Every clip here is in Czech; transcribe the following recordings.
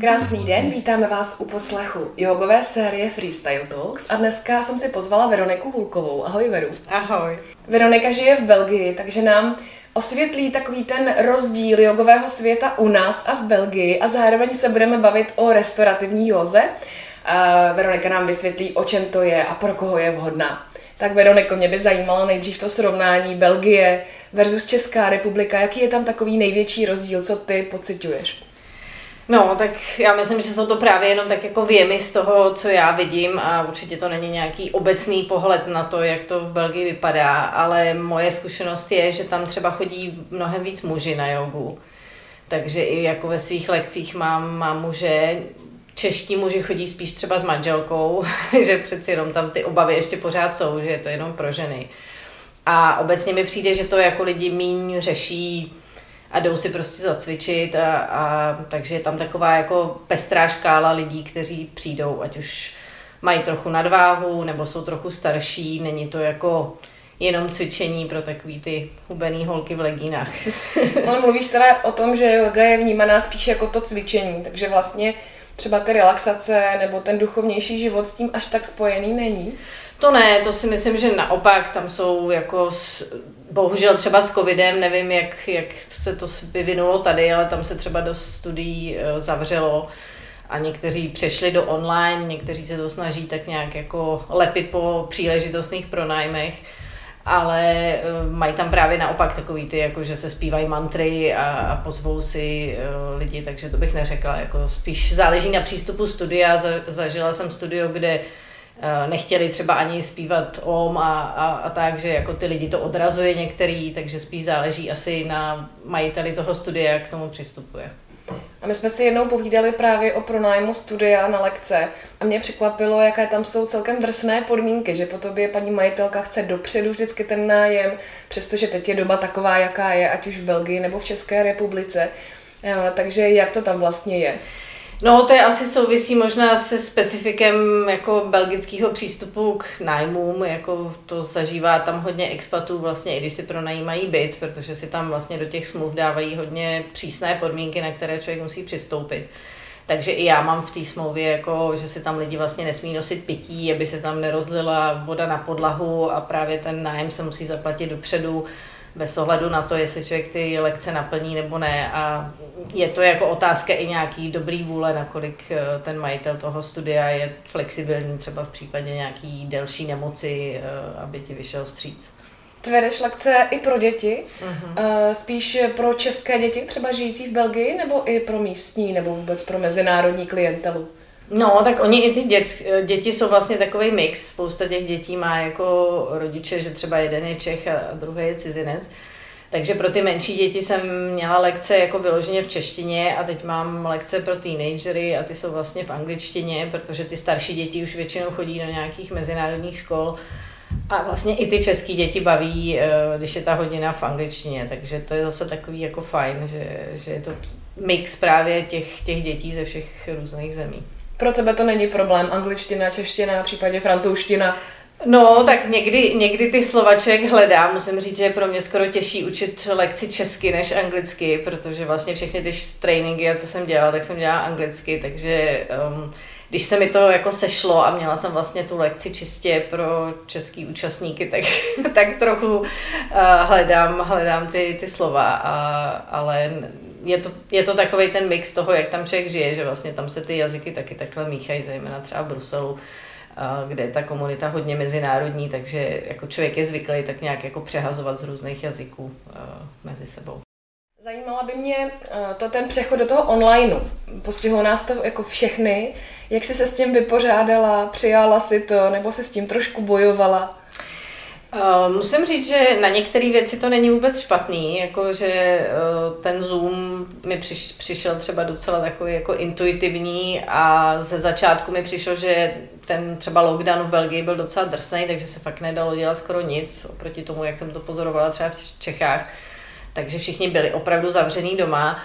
Krásný den, vítáme vás u poslechu jogové série Freestyle Talks a dneska jsem si pozvala Veroniku Hulkovou. Ahoj Veru. Ahoj. Veronika žije v Belgii, takže nám osvětlí takový ten rozdíl jogového světa u nás a v Belgii a zároveň se budeme bavit o restaurativní józe. Veronika nám vysvětlí, o čem to je a pro koho je vhodná. Tak Veroniko, mě by zajímalo nejdřív to srovnání Belgie versus Česká republika. Jaký je tam takový největší rozdíl, co ty pociťuješ? No, tak já myslím, že jsou to právě jenom tak jako věmy z toho, co já vidím a určitě to není nějaký obecný pohled na to, jak to v Belgii vypadá, ale moje zkušenost je, že tam třeba chodí mnohem víc muži na jogu. Takže i jako ve svých lekcích mám, mám muže, čeští muži chodí spíš třeba s manželkou, že přeci jenom tam ty obavy ještě pořád jsou, že je to jenom pro ženy. A obecně mi přijde, že to jako lidi míň řeší a jdou si prostě zacvičit a, a takže je tam taková jako pestrá škála lidí, kteří přijdou, ať už mají trochu nadváhu nebo jsou trochu starší, není to jako jenom cvičení pro takový ty hubený holky v legínách. Ale mluvíš teda o tom, že yoga je vnímaná spíš jako to cvičení, takže vlastně třeba ty relaxace nebo ten duchovnější život s tím až tak spojený není? To ne, to si myslím, že naopak tam jsou jako bohužel třeba s covidem, nevím, jak, jak se to vyvinulo tady, ale tam se třeba do studií eh, zavřelo a někteří přešli do online, někteří se to snaží tak nějak jako lepit po příležitostných pronájmech, ale eh, mají tam právě naopak takový ty, jako že se zpívají mantry a, a pozvou si uh, lidi, takže to bych neřekla, jako spíš záleží na přístupu studia, zažila jsem studio, kde Eh, nechtěli třeba ani zpívat om a, a, a tak, že jako ty lidi to odrazuje některý, takže spíš záleží asi na majiteli toho studia, jak k tomu přistupuje. A my jsme si jednou povídali právě o pronájmu studia na lekce a mě překvapilo, jaké tam jsou celkem drsné podmínky, že po tobě paní majitelka chce dopředu vždycky ten nájem, přestože teď je doba taková, jaká je, ať už v Belgii nebo v České republice. Eh, takže jak to tam vlastně je? No, to je asi souvisí možná se specifikem jako belgického přístupu k nájmům, jako to zažívá tam hodně expatů vlastně, i když si pronajímají byt, protože si tam vlastně do těch smluv dávají hodně přísné podmínky, na které člověk musí přistoupit. Takže i já mám v té smlouvě, jako, že si tam lidi vlastně nesmí nosit pití, aby se tam nerozlila voda na podlahu a právě ten nájem se musí zaplatit dopředu bez ohledu na to, jestli člověk ty lekce naplní nebo ne. A je to jako otázka i nějaký dobrý vůle, nakolik eh, ten majitel toho studia je flexibilní třeba v případě nějaký delší nemoci, eh, aby ti vyšel stříc. Ty vedeš lekce i pro děti, uh-huh. spíš pro české děti, třeba žijící v Belgii, nebo i pro místní, nebo vůbec pro mezinárodní klientelu? No, tak oni i ty dět, děti jsou vlastně takový mix. Spousta těch dětí má jako rodiče, že třeba jeden je Čech a druhý je cizinec. Takže pro ty menší děti jsem měla lekce jako vyloženě v češtině a teď mám lekce pro teenagery a ty jsou vlastně v angličtině, protože ty starší děti už většinou chodí do nějakých mezinárodních škol a vlastně i ty české děti baví, eh, když je ta hodina v angličtině, takže to je zase takový jako fajn, že, že je to mix právě těch, těch dětí ze všech různých zemí. Pro tebe to není problém, angličtina, čeština, případě francouzština? No, tak někdy, někdy ty slova člověk hledá. Musím říct, že je pro mě skoro těžší učit lekci česky než anglicky, protože vlastně všechny ty tréninky, co jsem dělala, tak jsem dělala anglicky, takže um, když se mi to jako sešlo a měla jsem vlastně tu lekci čistě pro český účastníky, tak, tak trochu uh, hledám, hledám ty, ty slova, a, ale je to, je to takový ten mix toho, jak tam člověk žije, že vlastně tam se ty jazyky taky takhle míchají, zejména třeba v Bruselu, kde je ta komunita hodně mezinárodní, takže jako člověk je zvyklý tak nějak jako přehazovat z různých jazyků mezi sebou. Zajímala by mě to ten přechod do toho onlineu. Postihlo nás to jako všechny. Jak jsi se s tím vypořádala? Přijala si to? Nebo se s tím trošku bojovala? Uh, musím říct, že na některé věci to není vůbec špatný, jakože uh, ten Zoom mi přiš, přišel třeba docela takový jako intuitivní a ze začátku mi přišlo, že ten třeba lockdown v Belgii byl docela drsný, takže se fakt nedalo dělat skoro nic oproti tomu, jak jsem to pozorovala třeba v Čechách. Takže všichni byli opravdu zavřený doma.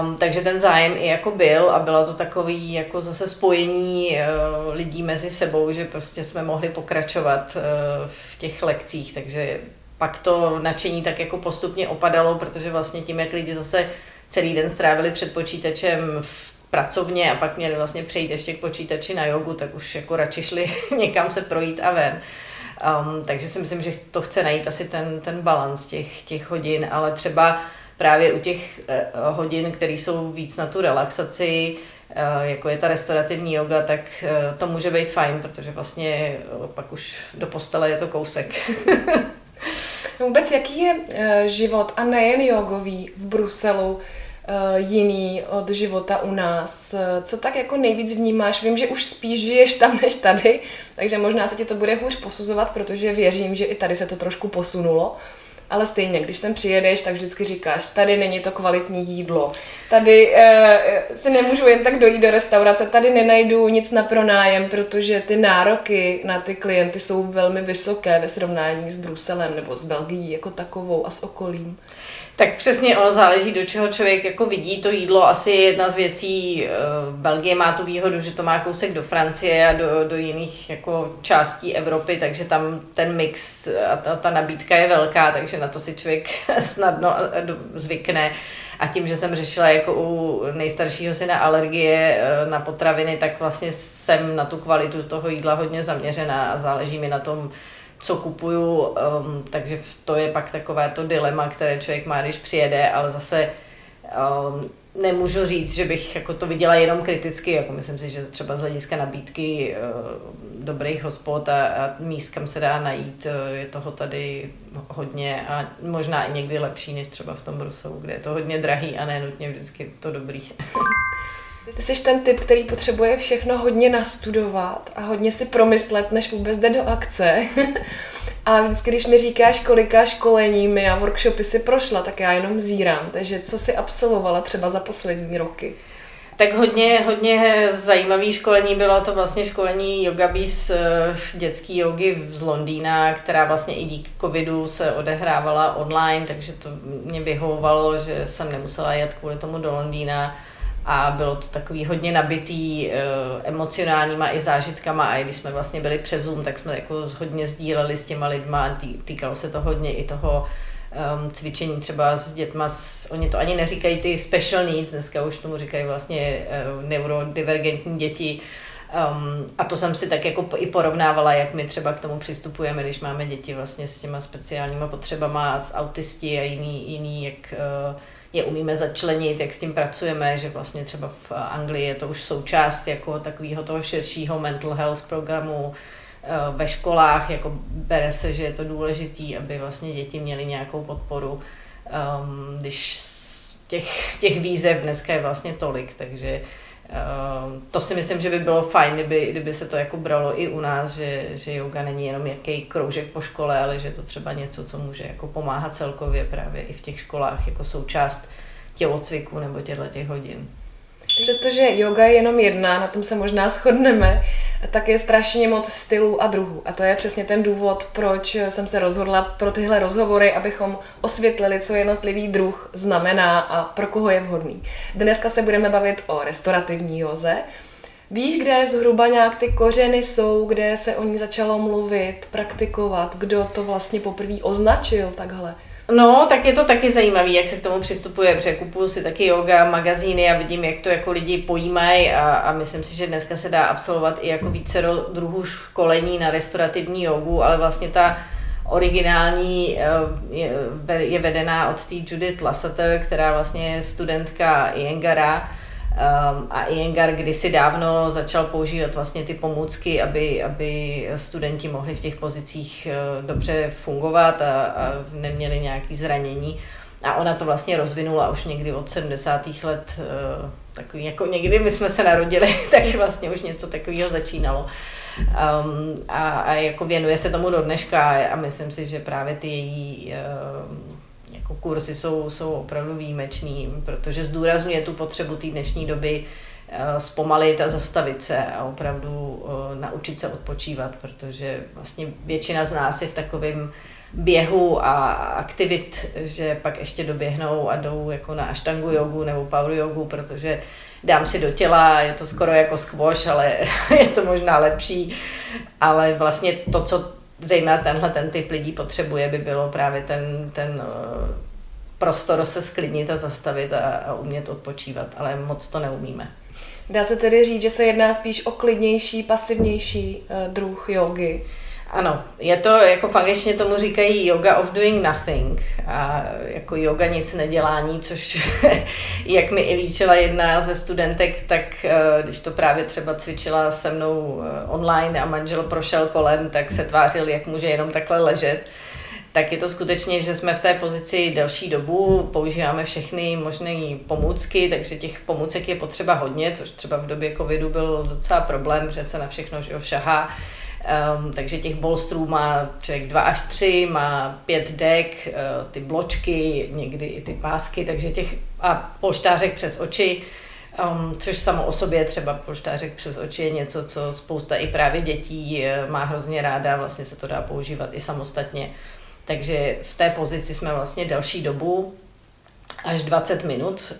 Um, takže ten zájem i jako byl a bylo to takový jako zase spojení uh, lidí mezi sebou, že prostě jsme mohli pokračovat uh, v těch lekcích, takže pak to nadšení tak jako postupně opadalo, protože vlastně tím, jak lidi zase celý den strávili před počítačem v pracovně a pak měli vlastně přejít ještě k počítači na jogu, tak už jako radši šli někam se projít a ven. Um, takže si myslím, že to chce najít asi ten, ten balans těch, těch hodin, ale třeba právě u těch uh, hodin, které jsou víc na tu relaxaci, uh, jako je ta restaurativní yoga, tak uh, to může být fajn, protože vlastně pak už do postele je to kousek. Vůbec jaký je život a nejen jogový v Bruselu? Eh, jiný od života u nás. Co tak jako nejvíc vnímáš? Vím, že už spíš žiješ tam než tady, takže možná se ti to bude hůř posuzovat, protože věřím, že i tady se to trošku posunulo. Ale stejně, když sem přijedeš, tak vždycky říkáš, tady není to kvalitní jídlo, tady e, si nemůžu jen tak dojít do restaurace, tady nenajdu nic na pronájem, protože ty nároky na ty klienty jsou velmi vysoké ve srovnání s Bruselem nebo s Belgií jako takovou a s okolím. Tak přesně ono záleží, do čeho člověk jako vidí to jídlo. Asi jedna z věcí, eh, Belgie má tu výhodu, že to má kousek do Francie a do, do jiných jako částí Evropy, takže tam ten mix a ta, ta nabídka je velká, takže na to si člověk snadno zvykne. A tím, že jsem řešila jako u nejstaršího syna alergie eh, na potraviny, tak vlastně jsem na tu kvalitu toho jídla hodně zaměřená a záleží mi na tom, co kupuju, um, takže to je pak takové to dilema, které člověk má, když přijede, ale zase um, nemůžu říct, že bych jako to viděla jenom kriticky, jako myslím si, že třeba z hlediska nabídky uh, dobrých hospod a, a míst, kam se dá najít, uh, je toho tady hodně a možná i někdy lepší, než třeba v tom Bruselu, kde je to hodně drahý a ne nutně vždycky to dobrý. Ty jsi ten typ, který potřebuje všechno hodně nastudovat a hodně si promyslet, než vůbec jde do akce. a vždycky, když mi říkáš, kolika školeními a workshopy si prošla, tak já jenom zírám. Takže co si absolvovala třeba za poslední roky? Tak hodně, hodně zajímavý školení bylo to vlastně školení Yoga Bees eh, dětský jogy z Londýna, která vlastně i díky covidu se odehrávala online, takže to mě vyhovovalo, že jsem nemusela jet kvůli tomu do Londýna a bylo to takový hodně nabitý uh, emocionálníma i zážitkama. A i když jsme vlastně byli přes Zoom, tak jsme jako hodně sdíleli s těma lidma, tý, týkalo se to hodně i toho um, cvičení třeba s dětma, s, oni to ani neříkají ty special needs, dneska už tomu říkají vlastně uh, neurodivergentní děti, Um, a to jsem si tak jako i porovnávala, jak my třeba k tomu přistupujeme, když máme děti vlastně s těma speciálníma potřebama, s autisti a jiný, jiný jak uh, je umíme začlenit, jak s tím pracujeme, že vlastně třeba v Anglii je to už součást jako takového toho širšího mental health programu eh, ve školách, jako bere se, že je to důležitý, aby vlastně děti měly nějakou podporu, um, když těch, těch výzev dneska je vlastně tolik, takže Ehm, to si myslím, že by bylo fajn, kdyby, kdyby se to jako bralo i u nás, že, že yoga není jenom jaký kroužek po škole, ale že je to třeba něco, co může jako pomáhat celkově právě i v těch školách jako součást tělocviku nebo těchto těch hodin. Přestože yoga je jenom jedna, na tom se možná shodneme, tak je strašně moc stylů a druhů. A to je přesně ten důvod, proč jsem se rozhodla pro tyhle rozhovory, abychom osvětlili, co jednotlivý druh znamená a pro koho je vhodný. Dneska se budeme bavit o restaurativní joze. Víš, kde zhruba nějak ty kořeny jsou, kde se o ní začalo mluvit, praktikovat, kdo to vlastně poprvé označil takhle? No, tak je to taky zajímavé, jak se k tomu přistupuje, protože kupuju si taky yoga magazíny a vidím, jak to jako lidi pojímají a, a myslím si, že dneska se dá absolvovat i jako více druhů školení na restaurativní jogu, ale vlastně ta originální eh, je, je vedená od té Judith Lasseter, která vlastně je studentka Iengara, Um, a Iyengar kdysi dávno začal používat vlastně ty pomůcky, aby, aby studenti mohli v těch pozicích uh, dobře fungovat a, a neměli nějaké zranění. A ona to vlastně rozvinula už někdy od 70. let, uh, takový jako někdy my jsme se narodili, tak vlastně už něco takového začínalo. Um, a, a jako věnuje se tomu do dneška a myslím si, že právě ty její uh, kurzy jsou, jsou opravdu výjimečný, protože zdůrazňuje tu potřebu té dnešní doby eh, zpomalit a zastavit se a opravdu eh, naučit se odpočívat, protože vlastně většina z nás je v takovém běhu a aktivit, že pak ještě doběhnou a jdou jako na aštangu jogu nebo power jogu, protože dám si do těla, je to skoro jako squash, ale je to možná lepší, ale vlastně to, co zejména tenhle ten typ lidí potřebuje, by bylo právě ten, ten prostor se sklidnit a zastavit a, a umět odpočívat, ale moc to neumíme. Dá se tedy říct, že se jedná spíš o klidnější, pasivnější uh, druh jogy. Ano, je to, jako v angličtině tomu říkají yoga of doing nothing a jako yoga nic nedělání, což jak mi i líčila jedna ze studentek, tak eh, když to právě třeba cvičila se mnou eh, online a manžel prošel kolem, tak se tvářil, jak může jenom takhle ležet tak je to skutečně, že jsme v té pozici delší dobu, používáme všechny možné pomůcky, takže těch pomůcek je potřeba hodně, což třeba v době covidu byl docela problém, že se na všechno že šahá. Um, takže těch bolstrů má člověk dva až tři, má pět dek, uh, ty bločky, někdy i ty pásky, takže těch a polštářek přes oči, um, což samo o sobě třeba polštářek přes oči je něco, co spousta i právě dětí uh, má hrozně ráda, vlastně se to dá používat i samostatně. Takže v té pozici jsme vlastně delší dobu, až 20 minut, eh,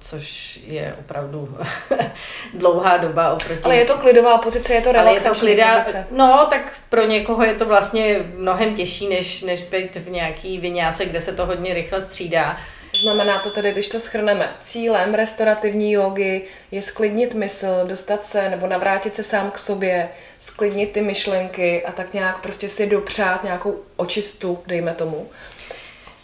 což je opravdu dlouhá doba oproti... Ale je to klidová pozice, je to relaxační je to klida... pozice. No, tak pro někoho je to vlastně mnohem těžší, než, než být v nějaký vyňáse, kde se to hodně rychle střídá. Znamená to tedy, když to schrneme, cílem restaurativní jogy je sklidnit mysl, dostat se nebo navrátit se sám k sobě, sklidnit ty myšlenky a tak nějak prostě si dopřát nějakou očistu, dejme tomu.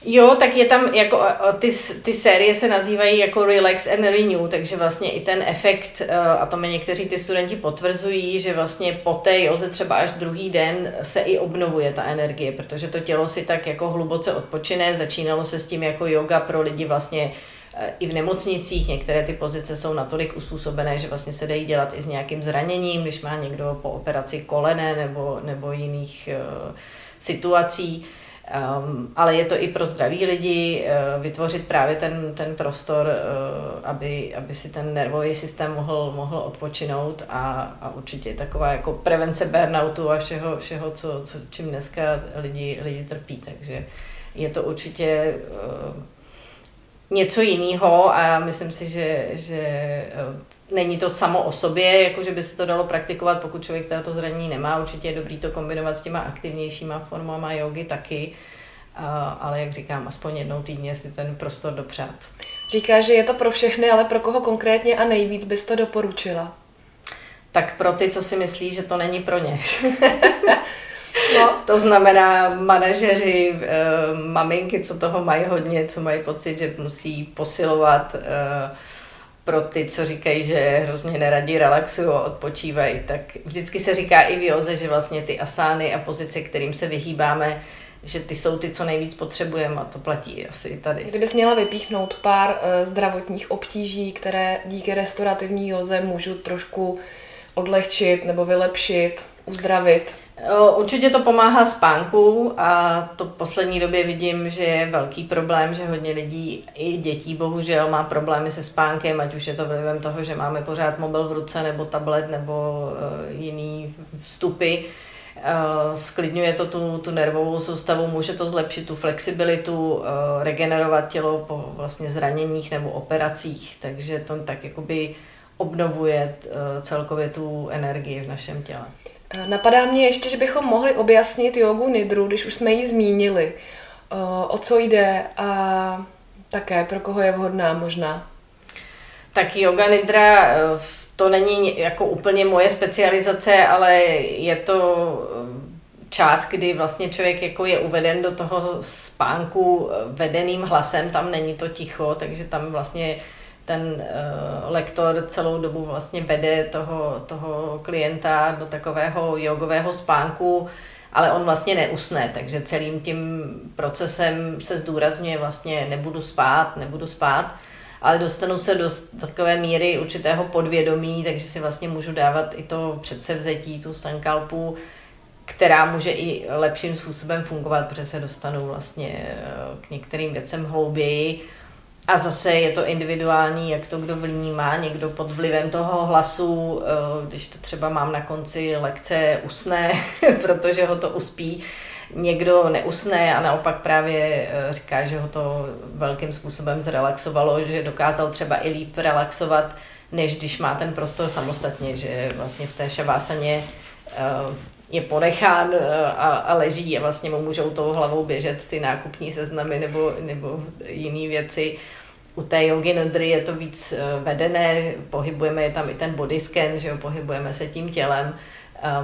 Jo, tak je tam jako, ty, ty série se nazývají jako Relax and Renew, takže vlastně i ten efekt, e, a to mi někteří ty studenti potvrzují, že vlastně po té joze třeba až druhý den se i obnovuje ta energie, protože to tělo si tak jako hluboce odpočine, začínalo se s tím jako yoga pro lidi vlastně e, i v nemocnicích, některé ty pozice jsou natolik uspůsobené, že vlastně se dají dělat i s nějakým zraněním, když má někdo po operaci kolene nebo, nebo jiných uh, situací. Um, ale je to i pro zdraví lidi uh, vytvořit právě ten, ten prostor, uh, aby, aby si ten nervový systém mohl, mohl odpočinout a, a určitě taková jako prevence burnoutu a všeho, všeho co, co, čím dneska lidi, lidi trpí. Takže je to určitě uh, něco jiného a myslím si, že, že není to samo o sobě, jako že by se to dalo praktikovat, pokud člověk tato zranění nemá. Určitě je dobrý to kombinovat s těma aktivnějšíma formama jogy taky, ale jak říkám, aspoň jednou týdně si ten prostor dopřát. Říká, že je to pro všechny, ale pro koho konkrétně a nejvíc bys to doporučila? Tak pro ty, co si myslí, že to není pro ně. To znamená manažeři, eh, maminky, co toho mají hodně, co mají pocit, že musí posilovat eh, pro ty, co říkají, že hrozně neradí relaxují a odpočívají, tak vždycky se říká i v joze, že vlastně ty asány a pozice, kterým se vyhýbáme, že ty jsou ty, co nejvíc potřebujeme a to platí asi tady. Kdybys měla vypíchnout pár uh, zdravotních obtíží, které díky restaurativní joze můžu trošku odlehčit nebo vylepšit, uzdravit? Určitě to pomáhá spánku a to v poslední době vidím, že je velký problém, že hodně lidí, i dětí bohužel, má problémy se spánkem, ať už je to vlivem toho, že máme pořád mobil v ruce nebo tablet nebo uh, jiný vstupy. Uh, sklidňuje to tu, tu nervovou soustavu, může to zlepšit tu flexibilitu, uh, regenerovat tělo po vlastně zraněních nebo operacích, takže to tak jakoby obnovuje celkově tu energii v našem těle. Napadá mě ještě, že bychom mohli objasnit jogu nidru, když už jsme ji zmínili. O co jde a také pro koho je vhodná možná? Tak yoga nidra e, to není jako úplně moje specializace, ale je to čas, kdy vlastně člověk jako je uveden do toho spánku vedeným hlasem, tam není to ticho, takže tam vlastně ten uh, lektor celou dobu vlastně vede toho, toho klienta do takového jogového spánku, ale on vlastně neusne, takže celým tím procesem se zdůrazňuje vlastně nebudu spát, nebudu spát, ale dostanu se do takové míry určitého podvědomí, takže si vlastně můžu dávat i to předsevzetí, tu sankalpu, která může i lepším způsobem fungovat, protože se dostanu vlastně eh, k některým věcem hlouběji a zase je to individuální, jak to kdo vnímá, někdo pod vlivem toho hlasu, eh, když to třeba mám na konci lekce, usne, protože ho to uspí, někdo neusne a naopak právě eh, říká, že ho to velkým způsobem zrelaxovalo, že dokázal třeba i líp relaxovat, než když má ten prostor samostatně, že vlastně v té šavásaně je ponechán a, a leží a vlastně mu můžou tou hlavou běžet ty nákupní seznamy nebo, nebo jiné věci. U té jogy nodry je to víc vedené, pohybujeme je tam i ten body scan, že jo, pohybujeme se tím tělem,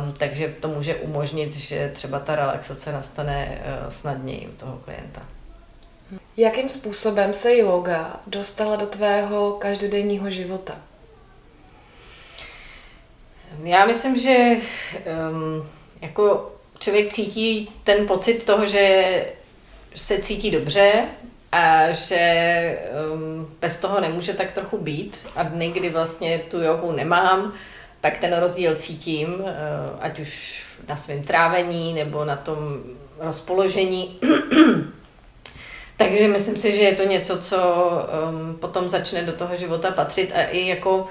um, takže to může umožnit, že třeba ta relaxace nastane uh, snadněji u toho klienta. Jakým způsobem se yoga dostala do tvého každodenního života? Já myslím, že um, jako člověk cítí ten pocit toho, že se cítí dobře a že um, bez toho nemůže tak trochu být. A dny, kdy vlastně tu jogu nemám, tak ten rozdíl cítím, uh, ať už na svém trávení nebo na tom rozpoložení. Takže myslím si, že je to něco, co um, potom začne do toho života patřit a i jako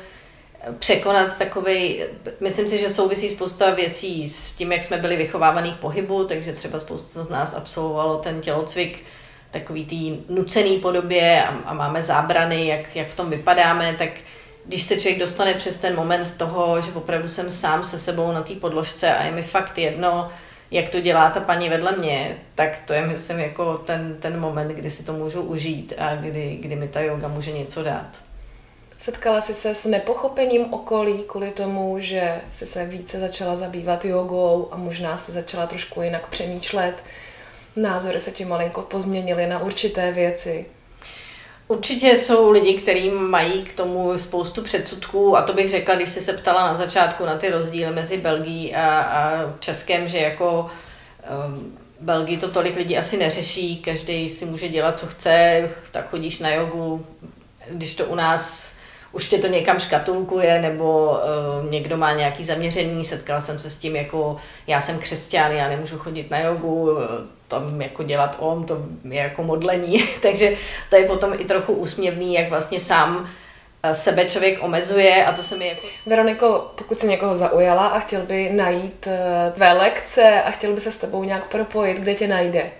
překonat takový, myslím si, že souvisí spousta věcí s tím, jak jsme byli vychovávaní k pohybu, takže třeba spousta z nás absolvovalo ten tělocvik takový tý nucený podobě a, a máme zábrany, jak, jak v tom vypadáme, tak když se člověk dostane přes ten moment toho, že opravdu jsem sám se sebou na té podložce a je mi fakt jedno, jak to dělá ta paní vedle mě, tak to je, myslím, jako ten, ten moment, kdy si to můžu užít a kdy, kdy mi ta yoga může něco dát. Setkala jsi se s nepochopením okolí kvůli tomu, že jsi se více začala zabývat jogou a možná se začala trošku jinak přemýšlet. Názory se ti malinko pozměnily na určité věci. Určitě jsou lidi, kteří mají k tomu spoustu předsudků a to bych řekla, když jsi se ptala na začátku na ty rozdíly mezi Belgií a, a Českem, že jako um, Belgii to tolik lidí asi neřeší, každý si může dělat, co chce, tak chodíš na jogu, když to u nás už tě to někam škatulkuje, nebo uh, někdo má nějaký zaměření, setkala jsem se s tím, jako já jsem křesťan, já nemůžu chodit na jogu, tam jako dělat om, to je jako modlení, takže to je potom i trochu úsměvný, jak vlastně sám eh, sebe člověk omezuje a to se mi jako... Veroniko, pokud se někoho zaujala a chtěl by najít eh, tvé lekce a chtěl by se s tebou nějak propojit, kde tě najde?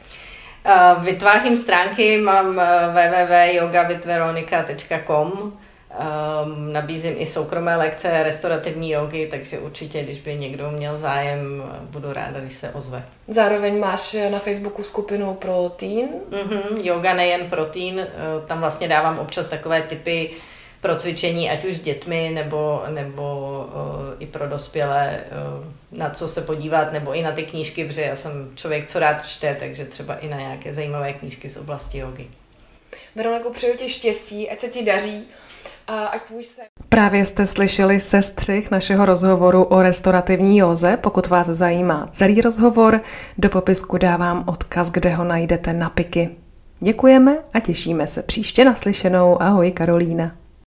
Vytvářím stránky, mám www.yogavitveronika.com Um, nabízím i soukromé lekce restaurativní jogy, takže určitě, když by někdo měl zájem, budu ráda, když se ozve. Zároveň máš na Facebooku skupinu pro teen? Mm-hmm, yoga nejen pro teen, eh, tam vlastně dávám občas takové typy pro cvičení, ať už s dětmi, nebo, nebo uh, i pro dospělé, uh, na co se podívat, nebo i na ty knížky, protože já jsem člověk, co rád čte, takže třeba i na nějaké zajímavé knížky z oblasti jogy. Veroniko, přeju ti štěstí, ať se ti daří. Právě jste slyšeli sestřih našeho rozhovoru o restaurativní józe. Pokud vás zajímá celý rozhovor, do popisku dávám odkaz, kde ho najdete na piky. Děkujeme a těšíme se příště naslyšenou. Ahoj Karolína.